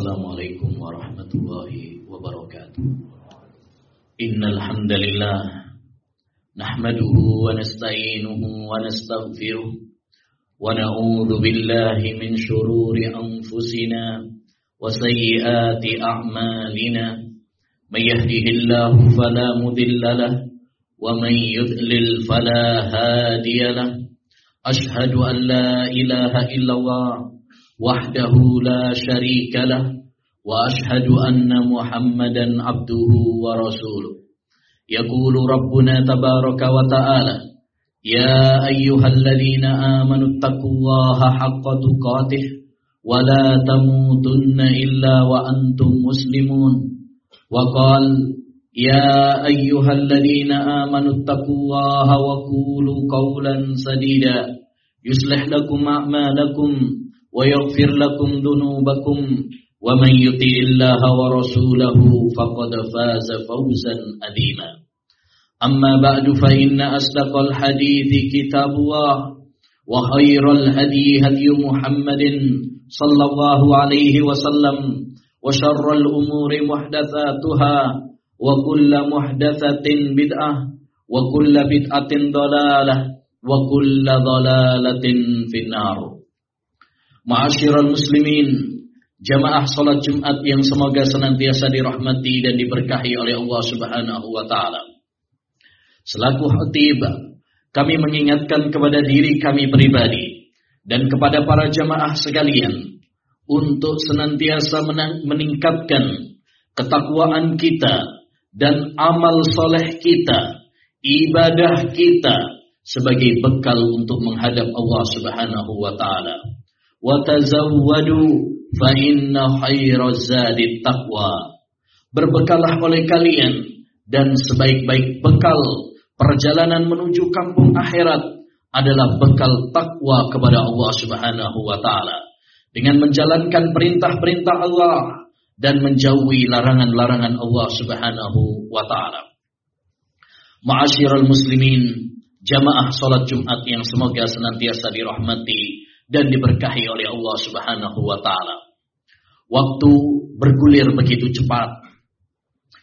السلام عليكم ورحمة الله وبركاته. إن الحمد لله نحمده ونستعينه ونستغفره ونعوذ بالله من شرور أنفسنا وسيئات أعمالنا. من يهده الله فلا مذل له ومن يذلل فلا هادي له. أشهد أن لا إله إلا الله وحده لا شريك له وأشهد أن محمدا عبده ورسوله. يقول ربنا تبارك وتعالى يا أيها الذين آمنوا اتقوا الله حق تقاته ولا تموتن إلا وأنتم مسلمون. وقال يا أيها الذين آمنوا اتقوا الله وقولوا قولا سديدا يصلح لكم أعمالكم ويغفر لكم ذنوبكم ومن يطيع الله ورسوله فقد فاز فوزا عظيما أما بعد فإن أصدق الحديث كتاب الله وخير الهدي هدي محمد صلى الله عليه وسلم وشر الأمور محدثاتها وكل محدثة بدعة وكل بدعة ضلالة وكل ضلالة في النار. Ma'asyiral muslimin, jamaah salat Jumat yang semoga senantiasa dirahmati dan diberkahi oleh Allah Subhanahu wa taala. Selaku khatib, kami mengingatkan kepada diri kami pribadi dan kepada para jamaah sekalian untuk senantiasa meningkatkan ketakwaan kita dan amal soleh kita, ibadah kita sebagai bekal untuk menghadap Allah Subhanahu wa taala. Wa tazawwadu fa inna khairaz zadi taqwa. Berbekalah oleh kalian dan sebaik-baik bekal perjalanan menuju kampung akhirat adalah bekal takwa kepada Allah Subhanahu wa taala. Dengan menjalankan perintah-perintah Allah dan menjauhi larangan-larangan Allah Subhanahu wa taala. Ma'asyiral muslimin, jamaah salat Jumat yang semoga senantiasa dirahmati dan diberkahi oleh Allah Subhanahu wa taala. Waktu bergulir begitu cepat.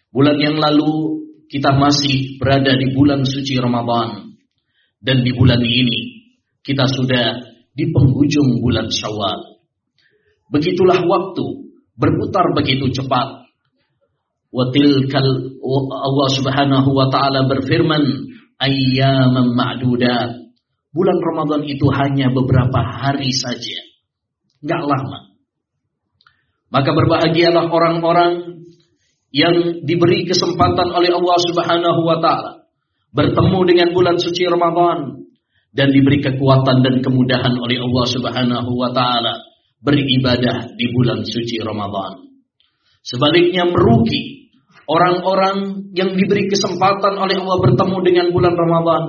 Bulan yang lalu kita masih berada di bulan suci Ramadan dan di bulan ini kita sudah di penghujung bulan Syawal. Begitulah waktu berputar begitu cepat. Watilkal Allah Subhanahu wa taala berfirman, ayyaman ma'dudat. Bulan Ramadan itu hanya beberapa hari saja. Enggak lama. Maka berbahagialah orang-orang yang diberi kesempatan oleh Allah Subhanahu wa taala bertemu dengan bulan suci Ramadan dan diberi kekuatan dan kemudahan oleh Allah Subhanahu wa taala beribadah di bulan suci Ramadan. Sebaliknya merugi orang-orang yang diberi kesempatan oleh Allah bertemu dengan bulan Ramadan,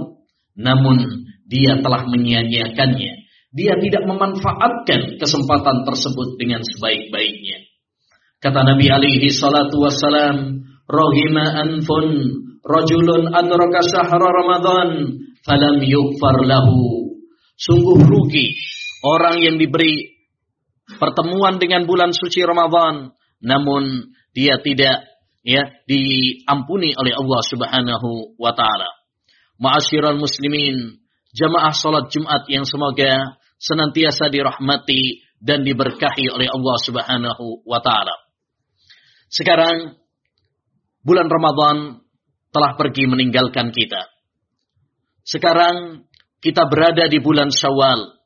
namun dia telah menyia-nyiakannya. Dia tidak memanfaatkan kesempatan tersebut dengan sebaik-baiknya. Kata Nabi alaihi salatu wassalam, "Rahima anfun rajulun adraka syahra Ramadan falam yughfar lahu." Sungguh rugi orang yang diberi pertemuan dengan bulan suci Ramadan namun dia tidak ya diampuni oleh Allah Subhanahu wa taala. Ma'asyiral muslimin, jamaah salat Jumat yang semoga senantiasa dirahmati dan diberkahi oleh Allah Subhanahu wa taala. Sekarang bulan Ramadan telah pergi meninggalkan kita. Sekarang kita berada di bulan Syawal.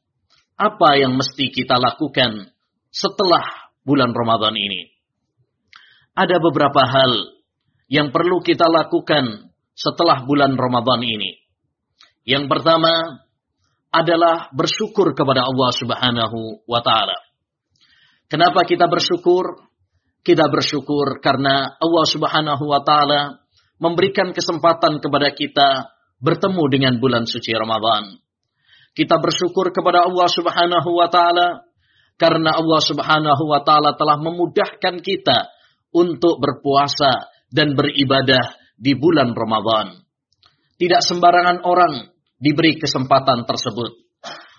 Apa yang mesti kita lakukan setelah bulan Ramadan ini? Ada beberapa hal yang perlu kita lakukan setelah bulan Ramadan ini. Yang pertama adalah bersyukur kepada Allah Subhanahu wa taala. Kenapa kita bersyukur? Kita bersyukur karena Allah Subhanahu wa taala memberikan kesempatan kepada kita bertemu dengan bulan suci Ramadan. Kita bersyukur kepada Allah Subhanahu wa taala karena Allah Subhanahu wa taala telah memudahkan kita untuk berpuasa dan beribadah di bulan Ramadan. Tidak sembarangan orang diberi kesempatan tersebut.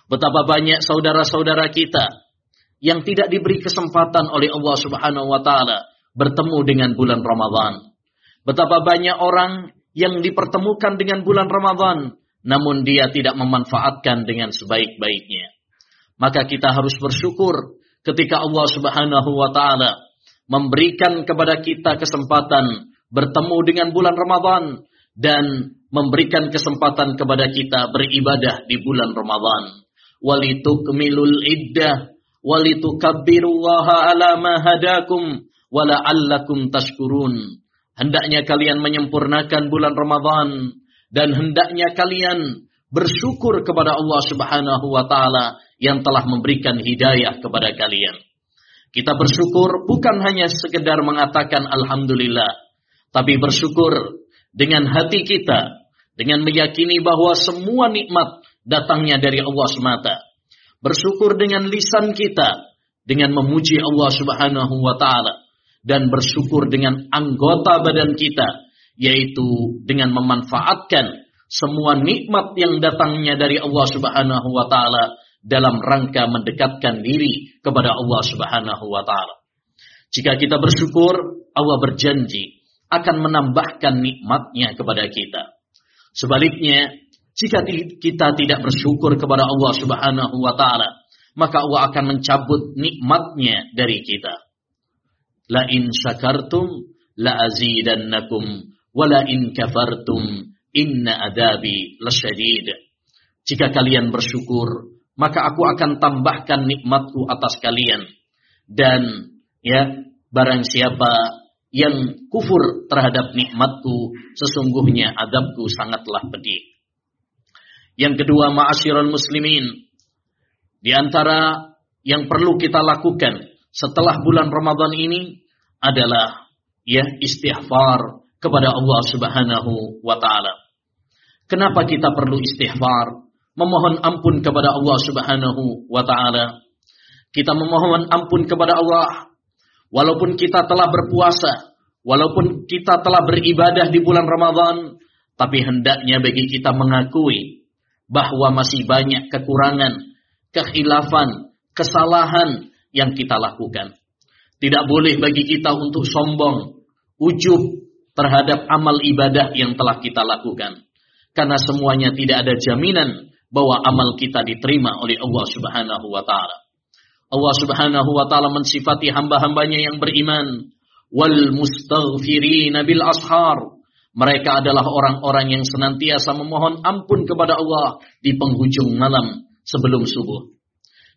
Betapa banyak saudara-saudara kita yang tidak diberi kesempatan oleh Allah Subhanahu wa taala bertemu dengan bulan Ramadan. Betapa banyak orang yang dipertemukan dengan bulan Ramadan namun dia tidak memanfaatkan dengan sebaik-baiknya. Maka kita harus bersyukur ketika Allah Subhanahu wa taala memberikan kepada kita kesempatan bertemu dengan bulan Ramadan dan memberikan kesempatan kepada kita beribadah di bulan Ramadan. Walitukmilul iddah walitukabbirullaha ala ma hadakum wala'allakum tashkurun. Hendaknya kalian menyempurnakan bulan Ramadan dan hendaknya kalian bersyukur kepada Allah Subhanahu wa taala yang telah memberikan hidayah kepada kalian. Kita bersyukur bukan hanya sekedar mengatakan alhamdulillah, tapi bersyukur dengan hati kita, dengan meyakini bahwa semua nikmat datangnya dari Allah semata. Bersyukur dengan lisan kita, dengan memuji Allah Subhanahu wa taala dan bersyukur dengan anggota badan kita yaitu dengan memanfaatkan semua nikmat yang datangnya dari Allah Subhanahu wa taala dalam rangka mendekatkan diri kepada Allah Subhanahu wa taala. Jika kita bersyukur, Allah berjanji akan menambahkan nikmatnya kepada kita. Sebaliknya, jika kita tidak bersyukur kepada Allah Subhanahu wa taala, maka Allah akan mencabut nikmatnya dari kita. La in syakartum la azidannakum wala in kafartum inna adabi lasyadid. Jika kalian bersyukur, maka aku akan tambahkan nikmatku atas kalian. Dan ya, barang siapa yang kufur terhadap nikmatku, sesungguhnya adabku sangatlah pedih. Yang kedua, ma'asyiral muslimin. Di antara yang perlu kita lakukan setelah bulan Ramadan ini adalah ya istighfar kepada Allah Subhanahu wa taala. Kenapa kita perlu istighfar? Memohon ampun kepada Allah Subhanahu wa taala. Kita memohon ampun kepada Allah walaupun kita telah berpuasa, walaupun kita telah beribadah di bulan Ramadan, tapi hendaknya bagi kita mengakui bahwa masih banyak kekurangan, kekhilafan, kesalahan yang kita lakukan. Tidak boleh bagi kita untuk sombong, ujub, terhadap amal ibadah yang telah kita lakukan. Karena semuanya tidak ada jaminan bahwa amal kita diterima oleh Allah Subhanahu wa taala. Allah Subhanahu wa taala mensifati hamba-hambanya yang beriman wal mustaghfirina bil ashar. Mereka adalah orang-orang yang senantiasa memohon ampun kepada Allah di penghujung malam sebelum subuh.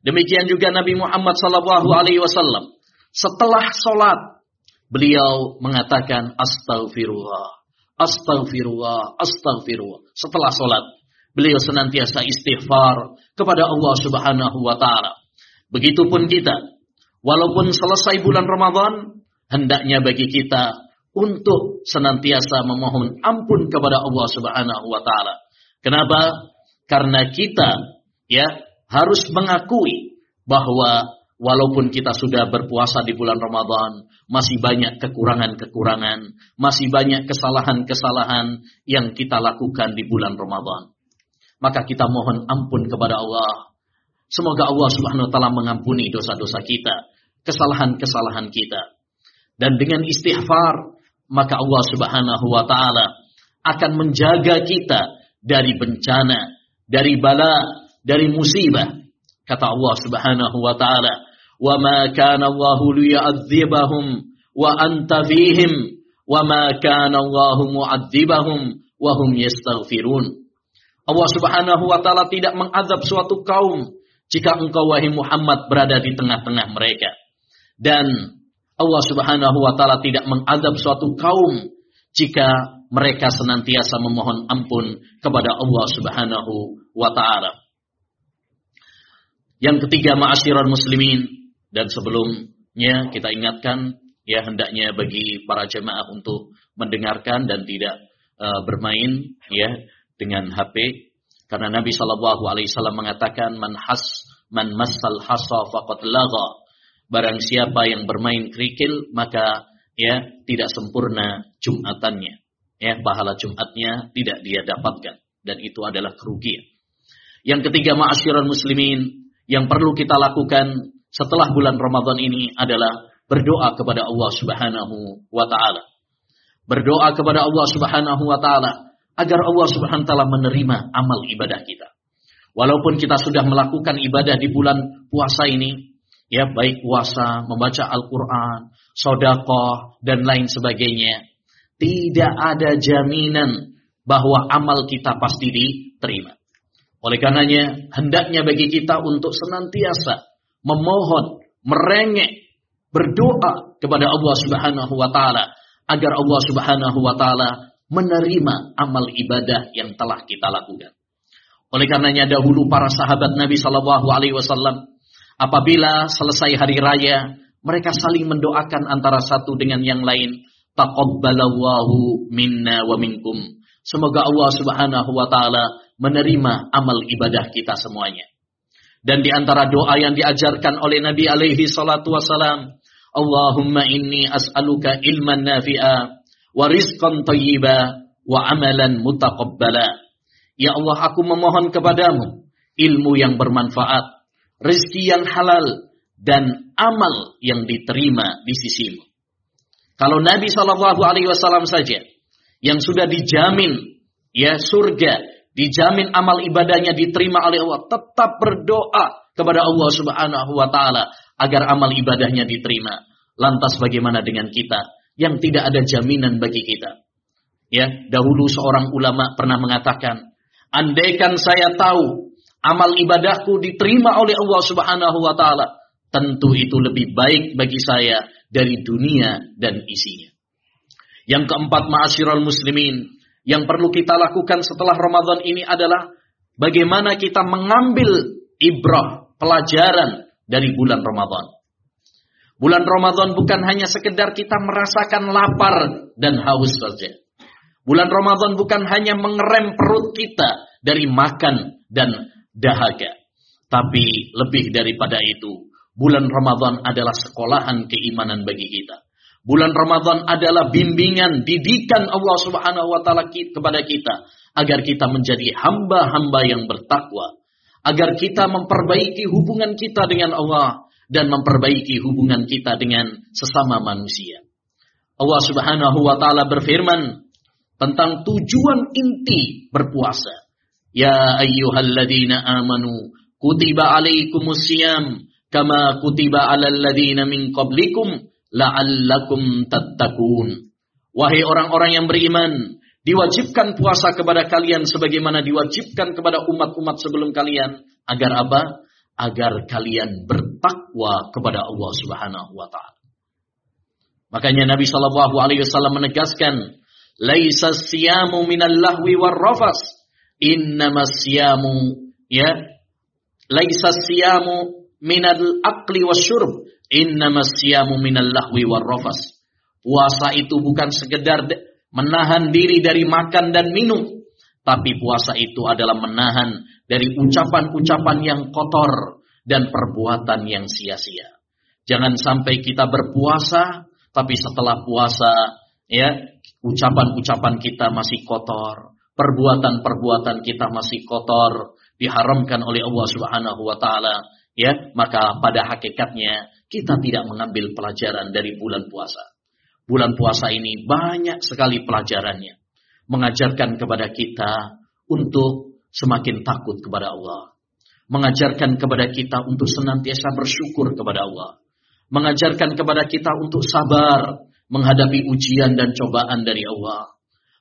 Demikian juga Nabi Muhammad sallallahu alaihi wasallam setelah sholat beliau mengatakan astagfirullah, astagfirullah, astagfirullah. Setelah sholat, beliau senantiasa istighfar kepada Allah Subhanahu wa taala. Begitupun kita, walaupun selesai bulan Ramadan, hendaknya bagi kita untuk senantiasa memohon ampun kepada Allah Subhanahu wa taala. Kenapa? Karena kita ya harus mengakui bahwa walaupun kita sudah berpuasa di bulan Ramadan, masih banyak kekurangan-kekurangan, masih banyak kesalahan-kesalahan yang kita lakukan di bulan Ramadan. Maka kita mohon ampun kepada Allah. Semoga Allah Subhanahu wa taala mengampuni dosa-dosa kita, kesalahan-kesalahan kita. Dan dengan istighfar, maka Allah Subhanahu wa taala akan menjaga kita dari bencana, dari bala, dari musibah. Kata Allah Subhanahu wa taala, "Wa ma kana Allah liya'adzibahum wa anta fihim, wa ma kana Allah mu'adzibahum wa hum yastaghfirun." Allah Subhanahu wa taala tidak mengazab suatu kaum jika engkau wahai Muhammad berada di tengah-tengah mereka. Dan Allah Subhanahu wa taala tidak mengazab suatu kaum jika mereka senantiasa memohon ampun kepada Allah Subhanahu wa taala. Yang ketiga ma'asyiral muslimin dan sebelumnya kita ingatkan ya hendaknya bagi para jemaah untuk mendengarkan dan tidak uh, bermain ya dengan HP karena Nabi Shallallahu alaihi wasallam mengatakan man has man masal hasa faqad lagha. Barang siapa yang bermain kerikil maka ya tidak sempurna jumatannya. Ya pahala jumatnya tidak dia dapatkan. Dan itu adalah kerugian. Yang ketiga ma'asyiral muslimin yang perlu kita lakukan setelah bulan Ramadan ini adalah berdoa kepada Allah Subhanahu wa taala. Berdoa kepada Allah Subhanahu wa taala agar Allah Subhanahu wa taala menerima amal ibadah kita. Walaupun kita sudah melakukan ibadah di bulan puasa ini, ya baik puasa, membaca Al-Qur'an, sedekah dan lain sebagainya, tidak ada jaminan bahwa amal kita pasti diterima. Oleh karenanya, hendaknya bagi kita untuk senantiasa memohon, merengek, berdoa kepada Allah Subhanahu wa taala agar Allah Subhanahu wa taala menerima amal ibadah yang telah kita lakukan. Oleh karenanya dahulu para sahabat Nabi Shallallahu Alaihi Wasallam apabila selesai hari raya mereka saling mendoakan antara satu dengan yang lain. Taqabbalallahu minna wa minkum. Semoga Allah Subhanahu wa taala menerima amal ibadah kita semuanya. Dan di antara doa yang diajarkan oleh Nabi alaihi salatu wasalam, Allahumma inni as'aluka ilman nafi'a wa rizqan thayyiba wa amalan mutaqabbala. Ya Allah, aku memohon kepadamu ilmu yang bermanfaat, rezeki yang halal, dan amal yang diterima di sisimu. Kalau Nabi Shallallahu Alaihi Wasallam saja yang sudah dijamin ya surga, dijamin amal ibadahnya diterima oleh Allah, tetap berdoa kepada Allah Subhanahu Wa Taala agar amal ibadahnya diterima. Lantas bagaimana dengan kita yang tidak ada jaminan bagi kita? Ya, dahulu seorang ulama pernah mengatakan, Andaikan saya tahu amal ibadahku diterima oleh Allah Subhanahu wa taala, tentu itu lebih baik bagi saya dari dunia dan isinya. Yang keempat, ma'asyiral muslimin, yang perlu kita lakukan setelah Ramadan ini adalah bagaimana kita mengambil ibrah, pelajaran dari bulan Ramadan. Bulan Ramadan bukan hanya sekedar kita merasakan lapar dan haus saja. Bulan Ramadan bukan hanya mengerem perut kita dari makan dan dahaga. Tapi lebih daripada itu, bulan Ramadan adalah sekolahan keimanan bagi kita. Bulan Ramadan adalah bimbingan, didikan Allah Subhanahu wa taala kepada kita agar kita menjadi hamba-hamba yang bertakwa, agar kita memperbaiki hubungan kita dengan Allah dan memperbaiki hubungan kita dengan sesama manusia. Allah Subhanahu wa taala berfirman, tentang tujuan inti berpuasa. Ya ayyuhalladzina amanu kutiba alaikumus siyam kama kutiba alal ladzina min qablikum la'allakum tattaqun. Wahai orang-orang yang beriman, diwajibkan puasa kepada kalian sebagaimana diwajibkan kepada umat-umat sebelum kalian agar apa? Agar kalian bertakwa kepada Allah Subhanahu wa taala. Makanya Nabi Shallallahu alaihi wasallam menegaskan laisa siyamu minal lahwi war rafas innama siyamu ya laisa siyamu minal akli wasyurb innama siyamu minal lahwi war rafas puasa itu bukan sekedar menahan diri dari makan dan minum tapi puasa itu adalah menahan dari ucapan-ucapan yang kotor dan perbuatan yang sia-sia. Jangan sampai kita berpuasa, tapi setelah puasa, ya ucapan-ucapan kita masih kotor, perbuatan-perbuatan kita masih kotor, diharamkan oleh Allah Subhanahu wa taala, ya, maka pada hakikatnya kita tidak mengambil pelajaran dari bulan puasa. Bulan puasa ini banyak sekali pelajarannya. Mengajarkan kepada kita untuk semakin takut kepada Allah. Mengajarkan kepada kita untuk senantiasa bersyukur kepada Allah. Mengajarkan kepada kita untuk sabar menghadapi ujian dan cobaan dari Allah.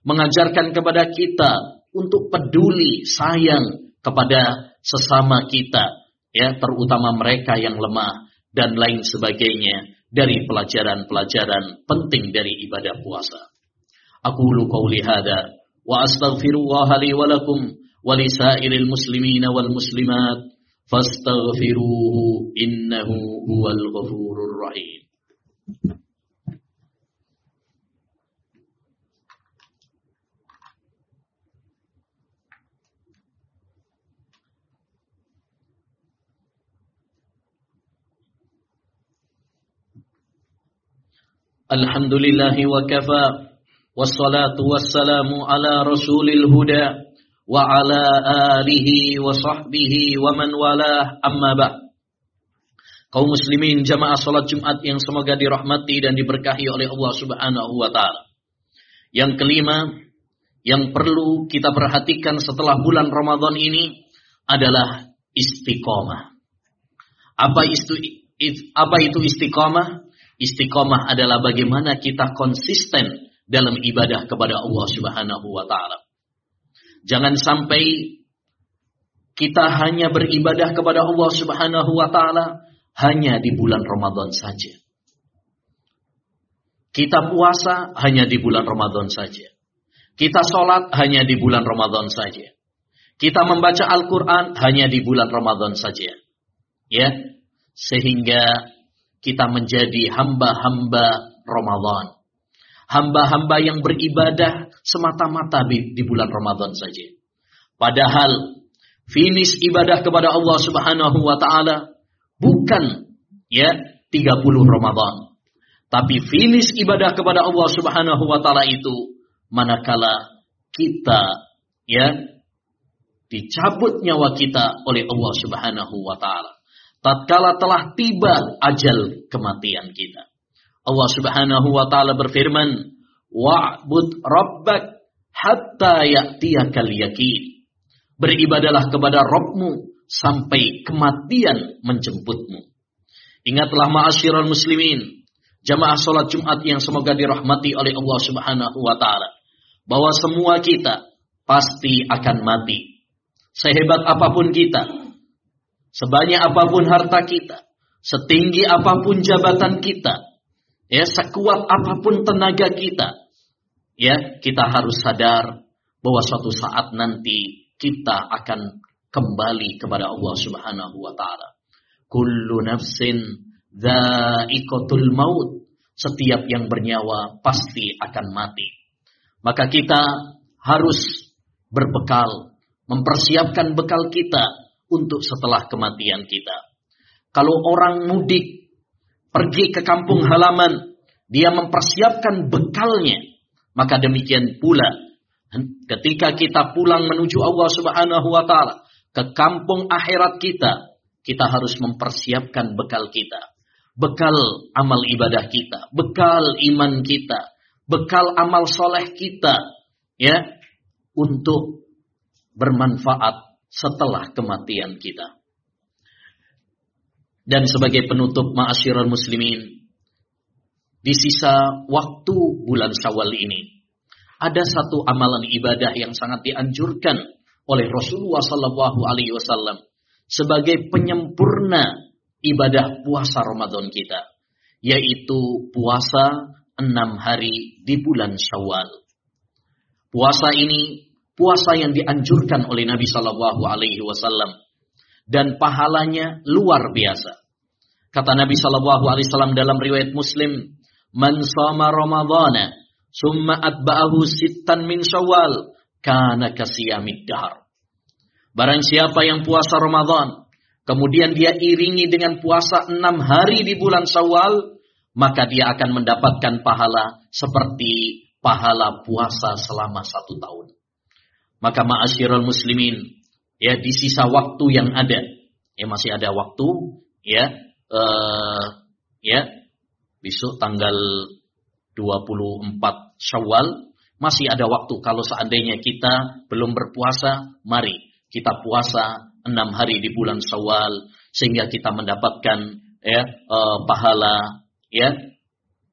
Mengajarkan kepada kita untuk peduli, sayang kepada sesama kita, ya, terutama mereka yang lemah dan lain sebagainya dari pelajaran-pelajaran penting dari ibadah puasa. Aku lu qauli wa astaghfirullah li wa ولسائر المسلمين والمسلمات فاستغفروه إنه هو الغفور الرحيم. الحمد لله وكفى والصلاة والسلام على رسول الهدى. wa ala alihi wa sahbihi wa man amma ba. Kaum muslimin jamaah salat Jumat yang semoga dirahmati dan diberkahi oleh Allah Subhanahu wa taala. Yang kelima yang perlu kita perhatikan setelah bulan Ramadan ini adalah istiqomah. Apa itu apa itu istiqomah? Istiqomah adalah bagaimana kita konsisten dalam ibadah kepada Allah Subhanahu wa taala. Jangan sampai kita hanya beribadah kepada Allah Subhanahu wa taala hanya di bulan Ramadan saja. Kita puasa hanya di bulan Ramadan saja. Kita sholat hanya di bulan Ramadan saja. Kita membaca Al-Quran hanya di bulan Ramadan saja. Ya, sehingga kita menjadi hamba-hamba Ramadan. Hamba-hamba yang beribadah semata-mata di, bulan Ramadan saja. Padahal finish ibadah kepada Allah Subhanahu wa taala bukan ya 30 Ramadan. Tapi finish ibadah kepada Allah Subhanahu wa taala itu manakala kita ya dicabut nyawa kita oleh Allah Subhanahu wa taala. Tatkala telah tiba ajal kematian kita. Allah Subhanahu wa taala berfirman, "Wa'bud rabbak hatta ya'tiyakal yakin." Beribadalah kepada Rabbmu sampai kematian menjemputmu. Ingatlah ma'asyiral muslimin, jamaah salat Jumat yang semoga dirahmati oleh Allah Subhanahu wa taala, bahwa semua kita pasti akan mati. Sehebat apa pun kita, sebanyak apa pun harta kita, setinggi apa pun jabatan kita, ya sekuat apa pun tenaga kita, ya kita harus sadar bahwa suatu saat nanti kita akan kembali kepada Allah Subhanahu wa taala. Kullu nafsin dha'iqatul maut. Setiap yang bernyawa pasti akan mati. Maka kita harus berbekal, mempersiapkan bekal kita untuk setelah kematian kita. Kalau orang mudik pergi ke kampung halaman, dia mempersiapkan bekalnya, maka demikian pula ketika kita pulang menuju Allah Subhanahu wa taala, ke kampung akhirat kita, kita harus mempersiapkan bekal kita. Bekal amal ibadah kita, bekal iman kita, bekal amal soleh kita, ya, untuk bermanfaat setelah kematian kita. Dan sebagai penutup ma'asyiral muslimin, di sisa waktu bulan Syawal ini, ada satu amalan ibadah yang sangat dianjurkan oleh Rasulullah Sallallahu Alaihi Wasallam sebagai penyempurna ibadah puasa Ramadan kita, yaitu puasa enam hari di bulan Syawal. Puasa ini puasa yang dianjurkan oleh Nabi Sallallahu Alaihi Wasallam dan pahalanya luar biasa. Kata Nabi Sallallahu Alaihi Wasallam dalam riwayat Muslim, "Man sama Ramadana, summa atba'ahu sittan min Syawal, kana kasiyamid dahar. Barang siapa yang puasa Ramadan, kemudian dia iringi dengan puasa enam hari di bulan Syawal, maka dia akan mendapatkan pahala seperti pahala puasa selama satu tahun. Maka ma'asyiral muslimin, ya di sisa waktu yang ada, ya masih ada waktu, ya, uh, ya, besok tanggal 24 Syawal masih ada waktu kalau seandainya kita belum berpuasa, mari kita puasa enam hari di bulan Syawal sehingga kita mendapatkan ya eh, pahala ya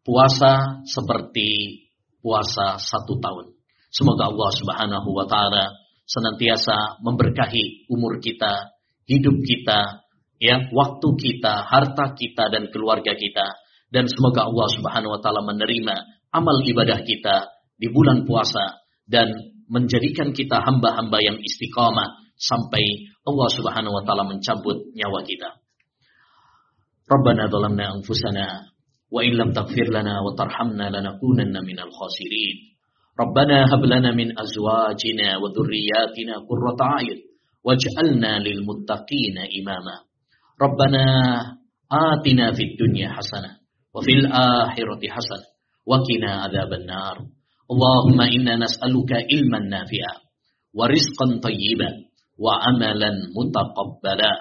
puasa seperti puasa satu tahun. Semoga Allah Subhanahu wa taala senantiasa memberkahi umur kita, hidup kita, ya, waktu kita, harta kita dan keluarga kita dan semoga Allah Subhanahu wa taala menerima amal ibadah kita di bulan puasa dan menjadikan kita hamba-hamba yang istiqamah sampai Allah Subhanahu wa taala mencabut nyawa kita. Rabbana zalamna anfusana wa in lam taghfir lana wa tarhamna lanakunanna minal khasirin. Rabbana hab lana min azwajina wa dhurriyyatina qurrata a'yun waj'alna lil muttaqina imama. Rabbana atina fid dunya hasanah fil akhirati hasanah وقنا عذاب النار. اللهم إنا نسألك علما نافعا ورزقا طيبا وعملا متقبلا.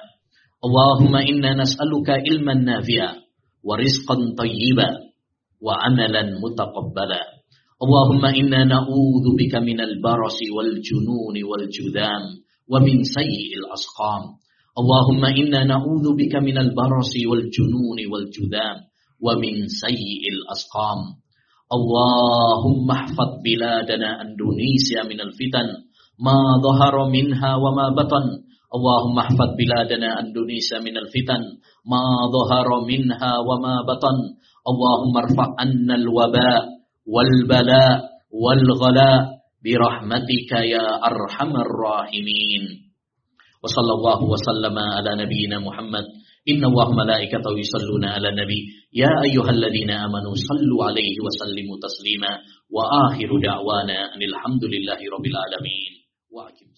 اللهم إنا نسألك علما نافعا ورزقا طيبا وعملا متقبلا. اللهم إنا نعوذ بك من البرص والجنون والجذام ومن سيء الأسقام. اللهم إنا نعوذ بك من البرص والجنون والجذام wa min sayyi'il asqam. Allahumma ihfad biladana Indonesia minal fitan ma dhahara minha wa ma batan. Allahumma ihfad biladana Indonesia minal fitan ma dhahara minha wa ma batan. Allahumma irfa' anna al-waba wal bala wal ghala birahmatika ya arhamar rahimin. Wa sallallahu wa sallama ala nabiyyina Muhammad. Inna Allah malaikatahu yusalluna ala nabi يا أيها الذين آمنوا صلوا عليه وسلموا تسليما وآخر دعوانا أن الحمد لله رب العالمين. وأكبر